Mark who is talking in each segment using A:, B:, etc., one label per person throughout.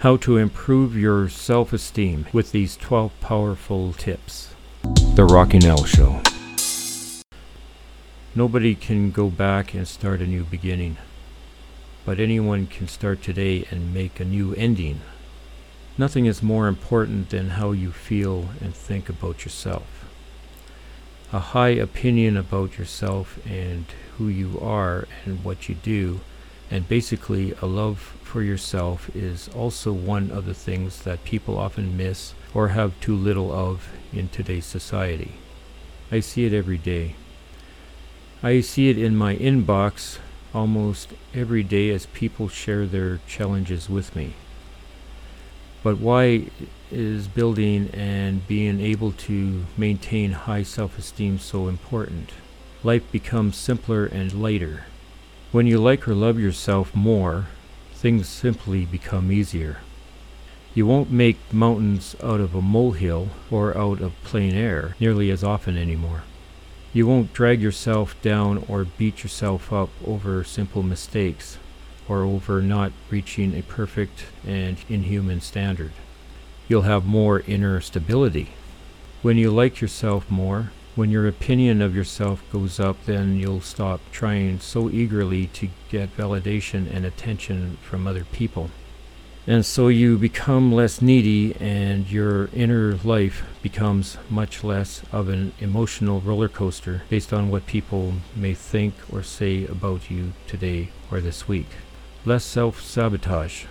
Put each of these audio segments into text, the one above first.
A: how to improve your self esteem with these 12 powerful tips. The Rocky Nell Show. Nobody can go back and start a new beginning, but anyone can start today and make a new ending. Nothing is more important than how you feel and think about yourself. A high opinion about yourself and who you are and what you do, and basically a love for yourself, is also one of the things that people often miss or have too little of in today's society. I see it every day. I see it in my inbox almost every day as people share their challenges with me. But why is building and being able to maintain high self esteem so important? Life becomes simpler and lighter. When you like or love yourself more, things simply become easier. You won't make mountains out of a molehill or out of plain air nearly as often anymore. You won't drag yourself down or beat yourself up over simple mistakes or over not reaching a perfect and inhuman standard. You'll have more inner stability. When you like yourself more, when your opinion of yourself goes up, then you'll stop trying so eagerly to get validation and attention from other people. And so you become less needy, and your inner life becomes much less of an emotional roller coaster based on what people may think or say about you today or this week less self sabotage.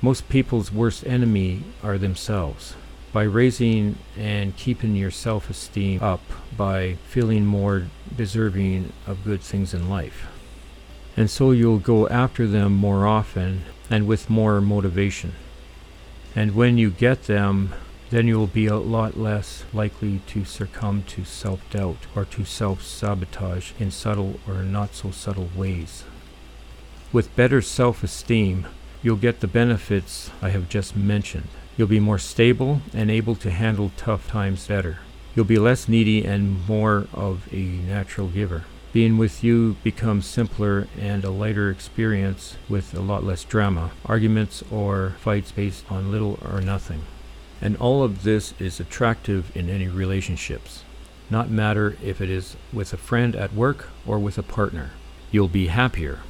A: Most people's worst enemy are themselves. By raising and keeping your self esteem up, by feeling more deserving of good things in life. And so you'll go after them more often and with more motivation. And when you get them, then you will be a lot less likely to succumb to self doubt or to self sabotage in subtle or not so subtle ways. With better self esteem, you'll get the benefits I have just mentioned. You'll be more stable and able to handle tough times better. You'll be less needy and more of a natural giver. Being with you becomes simpler and a lighter experience with a lot less drama, arguments, or fights based on little or nothing. And all of this is attractive in any relationships, not matter if it is with a friend at work or with a partner. You'll be happier,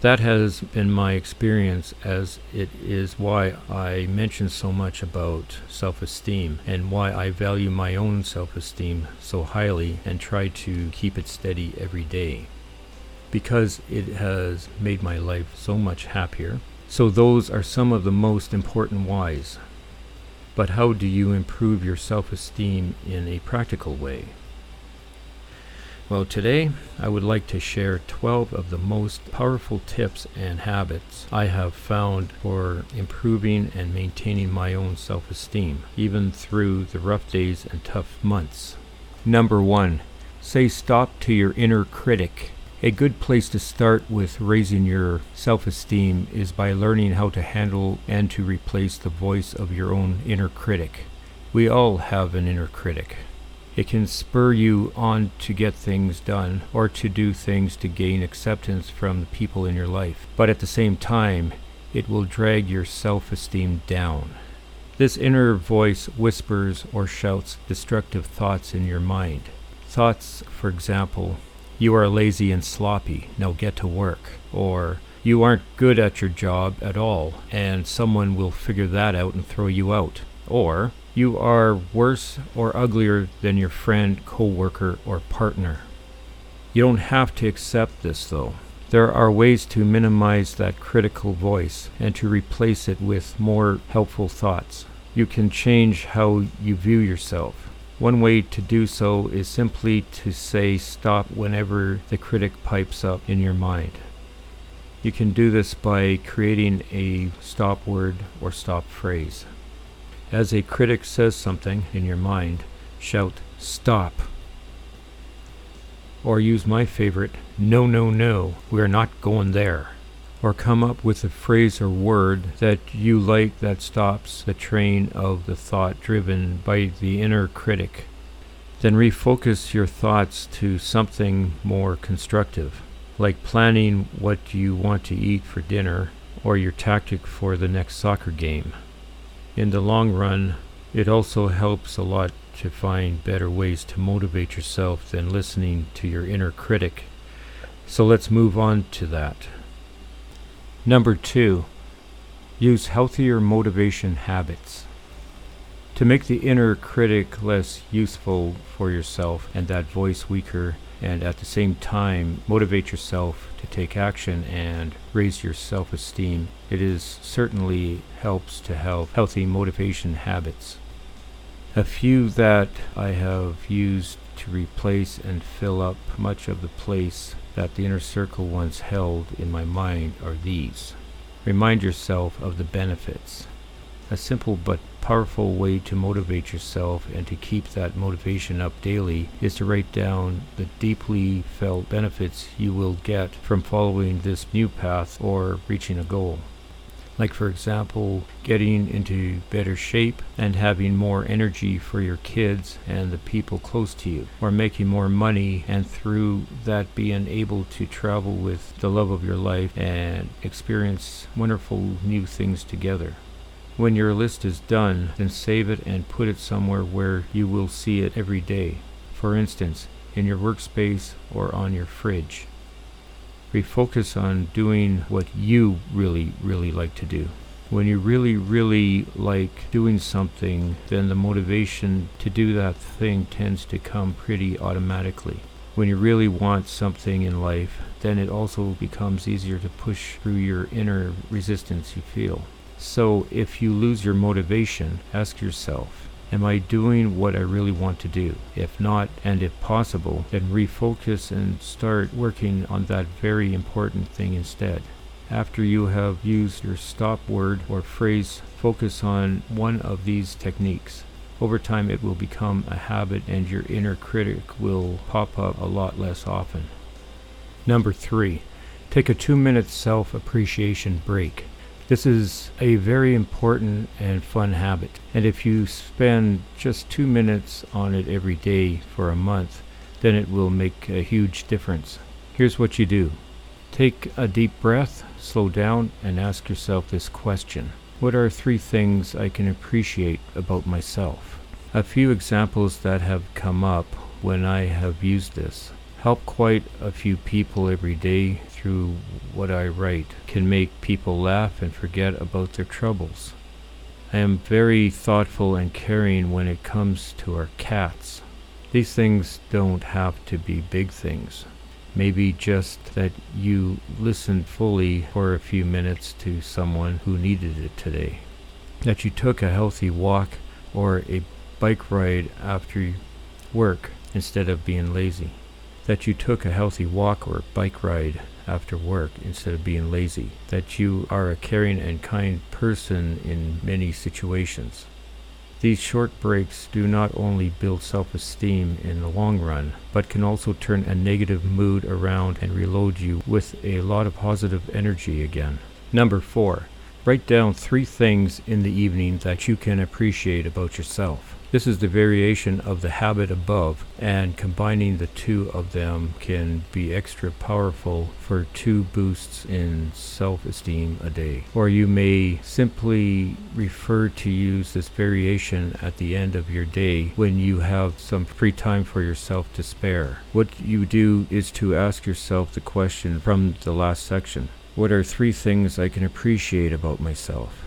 A: that has been my experience, as it is why I mention so much about self esteem and why I value my own self esteem so highly and try to keep it steady every day. Because it has made my life so much happier. So, those are some of the most important whys. But how do you improve your self esteem in a practical way? Well, today I would like to share 12 of the most powerful tips and habits I have found for improving and maintaining my own self esteem, even through the rough days and tough months. Number one, say stop to your inner critic. A good place to start with raising your self esteem is by learning how to handle and to replace the voice of your own inner critic. We all have an inner critic. It can spur you on to get things done or to do things to gain acceptance from the people in your life. But at the same time, it will drag your self esteem down. This inner voice whispers or shouts destructive thoughts in your mind. Thoughts, for example, you are lazy and sloppy, now get to work. Or, you aren't good at your job at all, and someone will figure that out and throw you out. Or, you are worse or uglier than your friend, coworker, or partner. You don't have to accept this though. There are ways to minimize that critical voice and to replace it with more helpful thoughts. You can change how you view yourself. One way to do so is simply to say stop whenever the critic pipes up in your mind. You can do this by creating a stop word or stop phrase. As a critic says something in your mind, shout, Stop! Or use my favorite, No, no, no, we are not going there. Or come up with a phrase or word that you like that stops the train of the thought driven by the inner critic. Then refocus your thoughts to something more constructive, like planning what you want to eat for dinner or your tactic for the next soccer game. In the long run, it also helps a lot to find better ways to motivate yourself than listening to your inner critic. So let's move on to that. Number two, use healthier motivation habits. To make the inner critic less useful for yourself and that voice weaker, and at the same time motivate yourself to take action and raise your self-esteem, it is certainly helps to have healthy motivation habits. A few that I have used to replace and fill up much of the place that the inner circle once held in my mind are these. Remind yourself of the benefits. A simple but powerful way to motivate yourself and to keep that motivation up daily is to write down the deeply felt benefits you will get from following this new path or reaching a goal. Like for example getting into better shape and having more energy for your kids and the people close to you or making more money and through that being able to travel with the love of your life and experience wonderful new things together when your list is done then save it and put it somewhere where you will see it every day for instance in your workspace or on your fridge refocus on doing what you really, really like to do. When you really, really like doing something, then the motivation to do that thing tends to come pretty automatically. When you really want something in life, then it also becomes easier to push through your inner resistance you feel. So if you lose your motivation, ask yourself, Am I doing what I really want to do? If not, and if possible, then refocus and start working on that very important thing instead. After you have used your stop word or phrase, focus on one of these techniques. Over time, it will become a habit and your inner critic will pop up a lot less often. Number three, take a two minute self appreciation break. This is a very important and fun habit. And if you spend just two minutes on it every day for a month, then it will make a huge difference. Here's what you do take a deep breath, slow down, and ask yourself this question What are three things I can appreciate about myself? A few examples that have come up when I have used this help quite a few people every day through what I write can make people laugh and forget about their troubles. I am very thoughtful and caring when it comes to our cats. These things don't have to be big things. Maybe just that you listened fully for a few minutes to someone who needed it today. That you took a healthy walk or a bike ride after work instead of being lazy. That you took a healthy walk or bike ride after work instead of being lazy, that you are a caring and kind person in many situations. These short breaks do not only build self esteem in the long run, but can also turn a negative mood around and reload you with a lot of positive energy again. Number four, write down three things in the evening that you can appreciate about yourself. This is the variation of the habit above, and combining the two of them can be extra powerful for two boosts in self esteem a day. Or you may simply refer to use this variation at the end of your day when you have some free time for yourself to spare. What you do is to ask yourself the question from the last section What are three things I can appreciate about myself?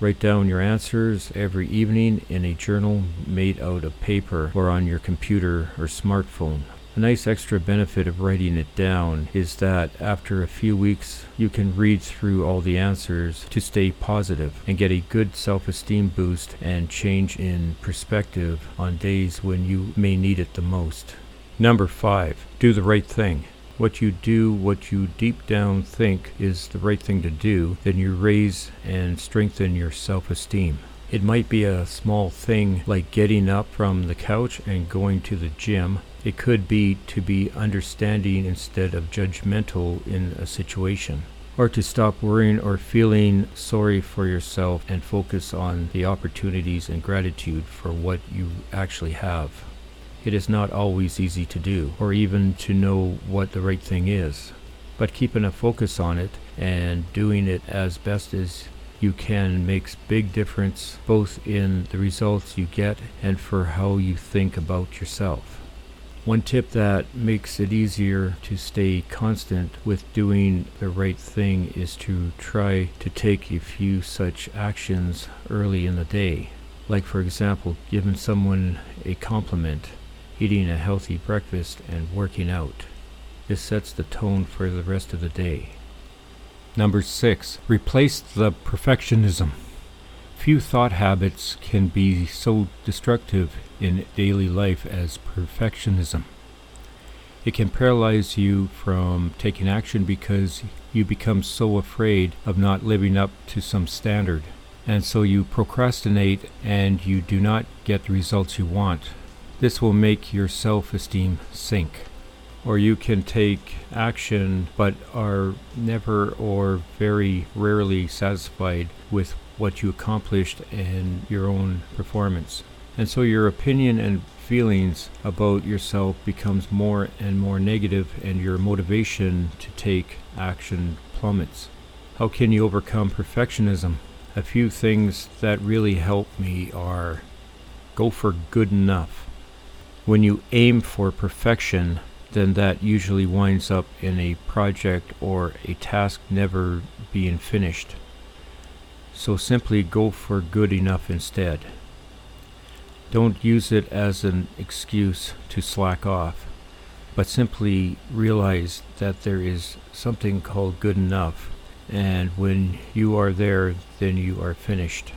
A: Write down your answers every evening in a journal made out of paper or on your computer or smartphone. A nice extra benefit of writing it down is that after a few weeks you can read through all the answers to stay positive and get a good self esteem boost and change in perspective on days when you may need it the most. Number five, do the right thing what you do, what you deep down think is the right thing to do, then you raise and strengthen your self esteem. It might be a small thing like getting up from the couch and going to the gym. It could be to be understanding instead of judgmental in a situation. Or to stop worrying or feeling sorry for yourself and focus on the opportunities and gratitude for what you actually have. It is not always easy to do, or even to know what the right thing is. But keeping a focus on it and doing it as best as you can makes big difference both in the results you get and for how you think about yourself. One tip that makes it easier to stay constant with doing the right thing is to try to take a few such actions early in the day. Like, for example, giving someone a compliment, eating a healthy breakfast, and working out. This sets the tone for the rest of the day. Number six, replace the perfectionism. Few thought habits can be so destructive in daily life as perfectionism. It can paralyze you from taking action because you become so afraid of not living up to some standard. And so you procrastinate and you do not get the results you want. This will make your self esteem sink or you can take action but are never or very rarely satisfied with what you accomplished and your own performance. And so your opinion and feelings about yourself becomes more and more negative and your motivation to take action plummets. How can you overcome perfectionism? A few things that really help me are go for good enough. When you aim for perfection, then that usually winds up in a project or a task never being finished. So simply go for good enough instead. Don't use it as an excuse to slack off, but simply realize that there is something called good enough, and when you are there, then you are finished.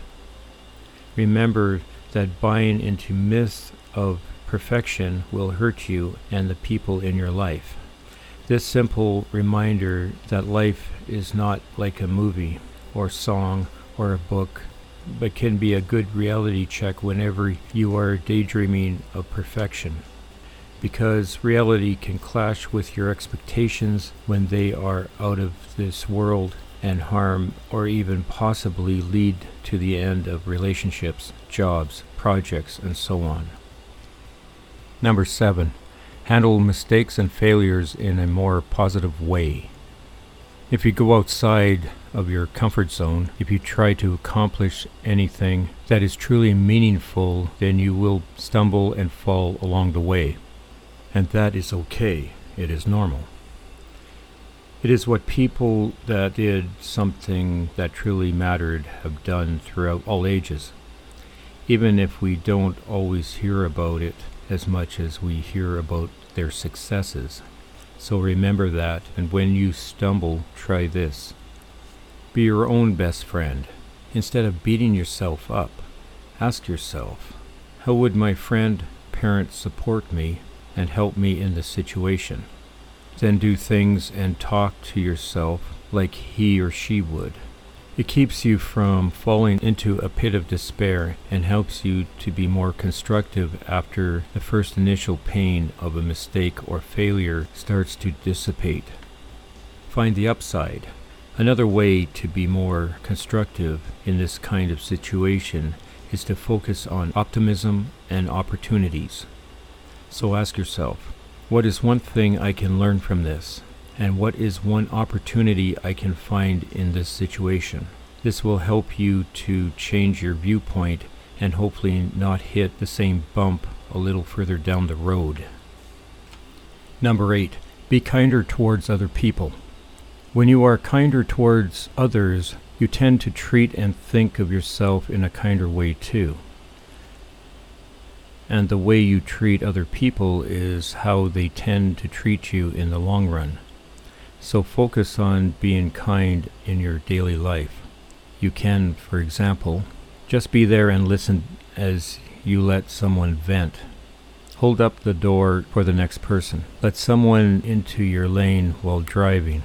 A: Remember that buying into myths of perfection will hurt you and the people in your life. This simple reminder that life is not like a movie or song or a book, but can be a good reality check whenever you are daydreaming of perfection. Because reality can clash with your expectations when they are out of this world and harm or even possibly lead to the end of relationships, jobs, projects, and so on. Number seven, handle mistakes and failures in a more positive way. If you go outside of your comfort zone, if you try to accomplish anything that is truly meaningful, then you will stumble and fall along the way. And that is okay. It is normal. It is what people that did something that truly mattered have done throughout all ages. Even if we don't always hear about it, as much as we hear about their successes. So remember that, and when you stumble, try this. Be your own best friend. Instead of beating yourself up, ask yourself, how would my friend, parent support me and help me in the situation? Then do things and talk to yourself like he or she would. It keeps you from falling into a pit of despair and helps you to be more constructive after the first initial pain of a mistake or failure starts to dissipate. Find the upside. Another way to be more constructive in this kind of situation is to focus on optimism and opportunities. So ask yourself, what is one thing I can learn from this? And what is one opportunity I can find in this situation. This will help you to change your viewpoint and hopefully not hit the same bump a little further down the road. Number eight, be kinder towards other people. When you are kinder towards others, you tend to treat and think of yourself in a kinder way too. And the way you treat other people is how they tend to treat you in the long run. So focus on being kind in your daily life. You can, for example, just be there and listen as you let someone vent. Hold up the door for the next person. Let someone into your lane while driving.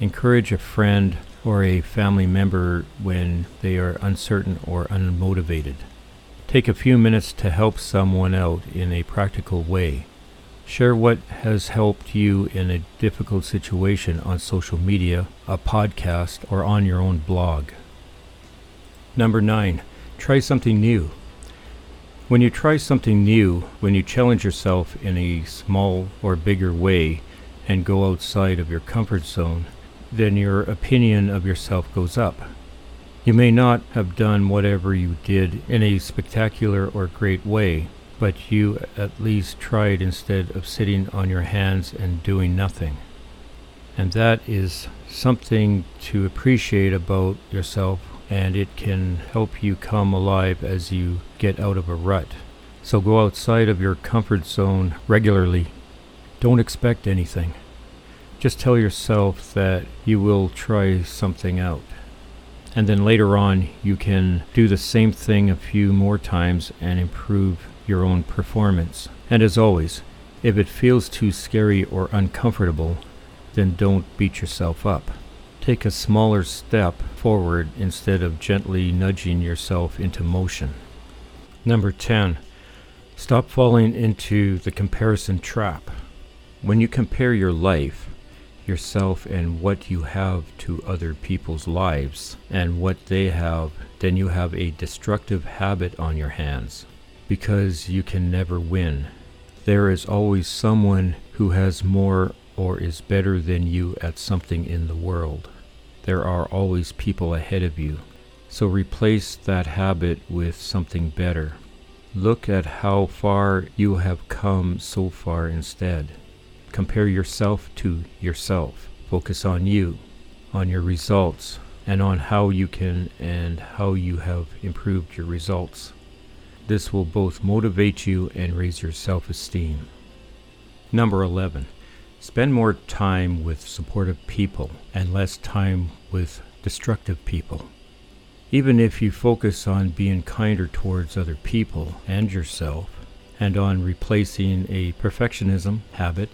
A: Encourage a friend or a family member when they are uncertain or unmotivated. Take a few minutes to help someone out in a practical way. Share what has helped you in a difficult situation on social media, a podcast, or on your own blog. Number nine, try something new. When you try something new, when you challenge yourself in a small or bigger way and go outside of your comfort zone, then your opinion of yourself goes up. You may not have done whatever you did in a spectacular or great way, but you at least tried instead of sitting on your hands and doing nothing. And that is something to appreciate about yourself, and it can help you come alive as you get out of a rut. So go outside of your comfort zone regularly. Don't expect anything. Just tell yourself that you will try something out. And then later on, you can do the same thing a few more times and improve your own performance. And as always, if it feels too scary or uncomfortable, then don't beat yourself up. Take a smaller step forward instead of gently nudging yourself into motion. Number 10. Stop falling into the comparison trap. When you compare your life, yourself, and what you have to other people's lives and what they have, then you have a destructive habit on your hands because you can never win. There is always someone who has more or is better than you at something in the world. There are always people ahead of you. So replace that habit with something better. Look at how far you have come so far instead. Compare yourself to yourself. Focus on you, on your results, and on how you can and how you have improved your results. This will both motivate you and raise your self esteem. Number 11. Spend more time with supportive people and less time with destructive people. Even if you focus on being kinder towards other people and yourself, and on replacing a perfectionism habit,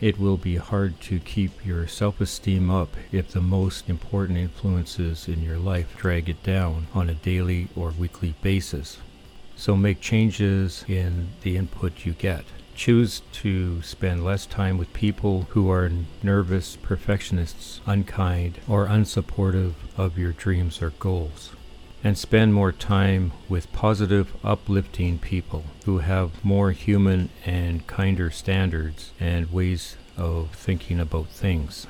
A: it will be hard to keep your self esteem up if the most important influences in your life drag it down on a daily or weekly basis. So make changes in the input you get. Choose to spend less time with people who are nervous perfectionists, unkind, or unsupportive of your dreams or goals. And spend more time with positive, uplifting people who have more human and kinder standards and ways of thinking about things.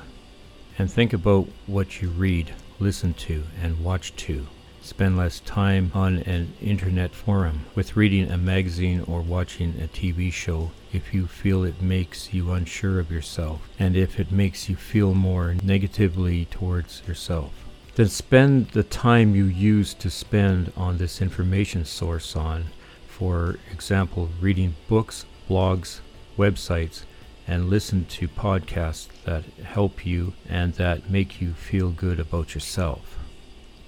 A: And think about what you read, listen to, and watch to spend less time on an internet forum with reading a magazine or watching a TV show if you feel it makes you unsure of yourself and if it makes you feel more negatively towards yourself. Then spend the time you used to spend on this information source on, for example, reading books, blogs, websites, and listen to podcasts that help you and that make you feel good about yourself.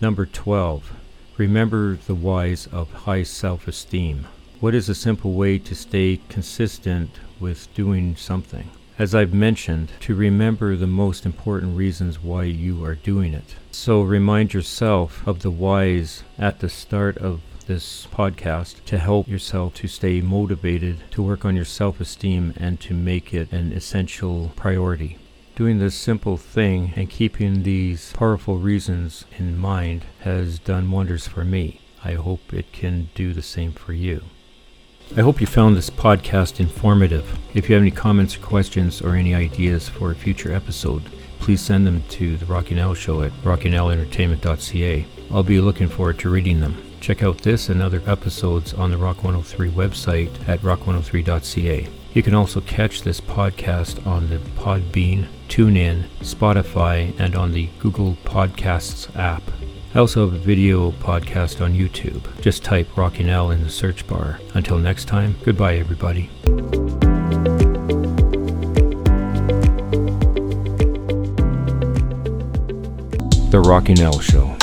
A: Number 12. Remember the whys of high self esteem. What is a simple way to stay consistent with doing something? As I've mentioned, to remember the most important reasons why you are doing it. So remind yourself of the whys at the start of this podcast to help yourself to stay motivated, to work on your self esteem, and to make it an essential priority. Doing this simple thing and keeping these powerful reasons in mind has done wonders for me. I hope it can do the same for you. I hope you found this podcast informative. If you have any comments questions or any ideas for a future episode, please send them to the Rocky Nell Show at rockynellentertainment.ca. I'll be looking forward to reading them. Check out this and other episodes on the Rock 103 website at rock103.ca. You can also catch this podcast on the Podbean, TuneIn, Spotify, and on the Google Podcasts app. I also have a video podcast on YouTube. Just type Rocky Nell in the search bar. Until next time, goodbye, everybody. The Rocky Nell Show.